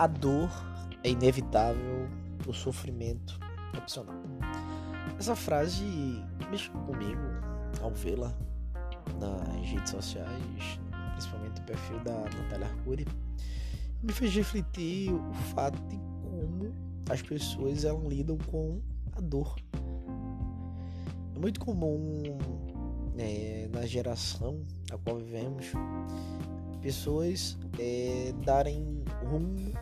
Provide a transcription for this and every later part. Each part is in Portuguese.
a dor é inevitável, o sofrimento é opcional. Essa frase mexe comigo ao vê-la nas redes sociais, principalmente o perfil da Natália Arcuri, me fez refletir o fato de como as pessoas elas lidam com a dor. É muito comum é, na geração a qual vivemos pessoas é, darem rumo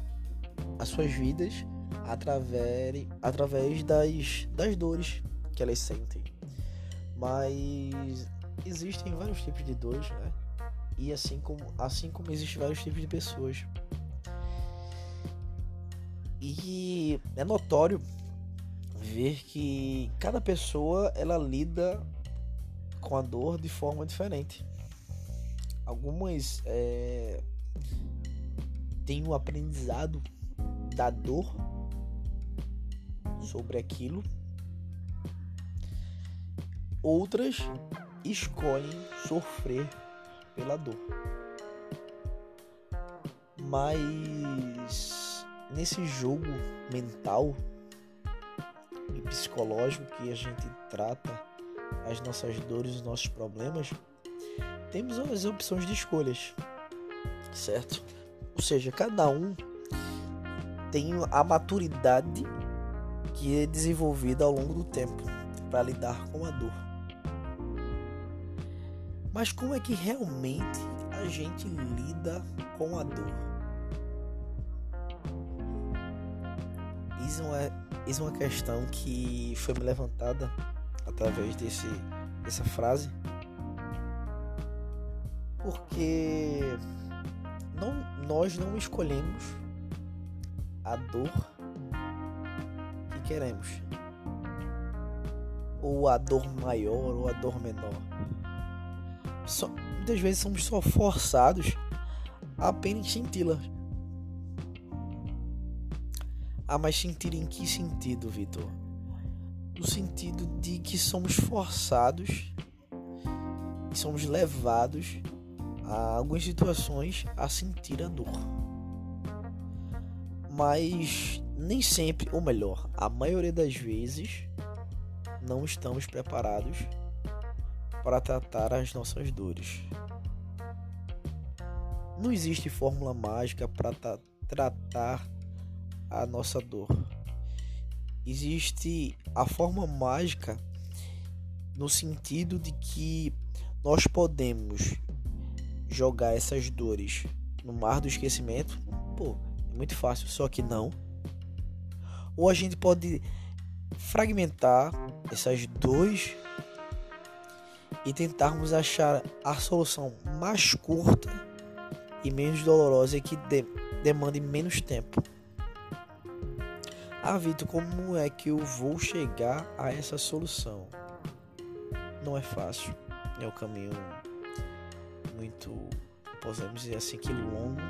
às suas vidas através, através das, das dores que elas sentem. Mas existem vários tipos de dores, né? E assim como, assim como existem vários tipos de pessoas. E é notório ver que cada pessoa ela lida com a dor de forma diferente. Algumas é, têm um aprendizado da dor sobre aquilo, outras escolhem sofrer pela dor. Mas nesse jogo mental e psicológico que a gente trata as nossas dores, os nossos problemas, temos as opções de escolhas, certo? Ou seja, cada um tem a maturidade que é desenvolvida ao longo do tempo para lidar com a dor. Mas como é que realmente a gente lida com a dor? Isso é, isso é uma questão que foi me levantada através desse, dessa frase, porque não, nós não escolhemos a dor que queremos, ou a dor maior ou a dor menor. Só, muitas vezes somos só forçados a apenas senti-la. Ah, mas sentir em que sentido, Vitor? No sentido de que somos forçados e somos levados a algumas situações a sentir a dor. Mas nem sempre, ou melhor, a maioria das vezes, não estamos preparados para tratar as nossas dores. Não existe fórmula mágica para tratar a nossa dor. Existe a forma mágica no sentido de que nós podemos jogar essas dores no mar do esquecimento. Pô, muito fácil, só que não. Ou a gente pode fragmentar essas dores e tentarmos achar a solução mais curta e menos dolorosa e que de demande menos tempo. Ah, Vitor, como é que eu vou chegar a essa solução? Não é fácil. É um caminho muito, podemos dizer assim, que longo,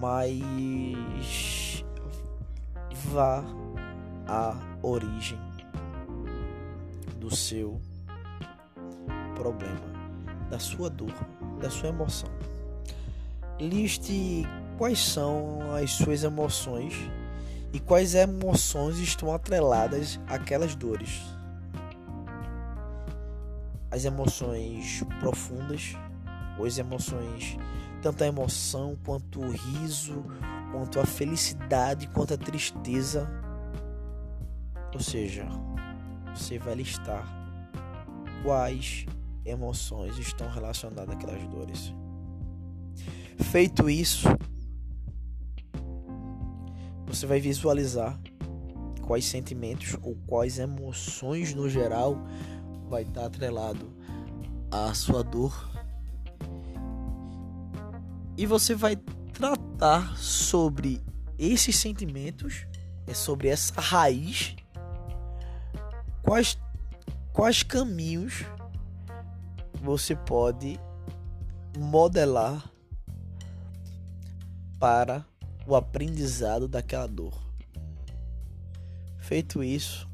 mas vá à origem do seu problema, da sua dor, da sua emoção. Liste quais são as suas emoções e quais emoções estão atreladas àquelas dores. As emoções profundas, ou as emoções, tanto a emoção quanto o riso, quanto a felicidade, quanto a tristeza. Ou seja, você vai listar quais emoções estão relacionadas àquelas dores. Feito isso, você vai visualizar quais sentimentos ou quais emoções no geral vai estar atrelado à sua dor. E você vai tratar sobre esses sentimentos, é sobre essa raiz, quais quais caminhos você pode modelar para o aprendizado daquela dor. Feito isso,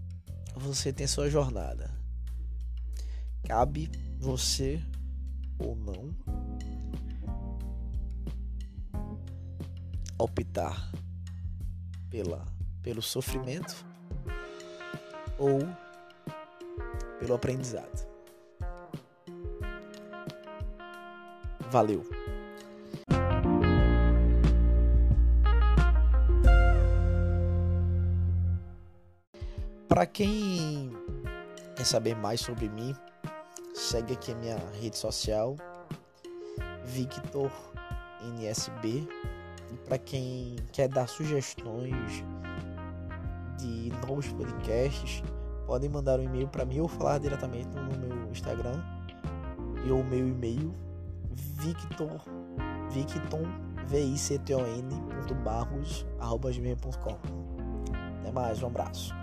você tem sua jornada. Cabe você ou não optar pela, pelo sofrimento ou pelo aprendizado. Valeu! Para quem quer saber mais sobre mim, segue aqui a minha rede social, Victor NSB. E para quem quer dar sugestões de novos podcasts, podem mandar um e-mail para mim ou falar diretamente no meu Instagram e o meu e-mail victor victon v i c t o n barros arroba gmail.com. Até mais, um abraço.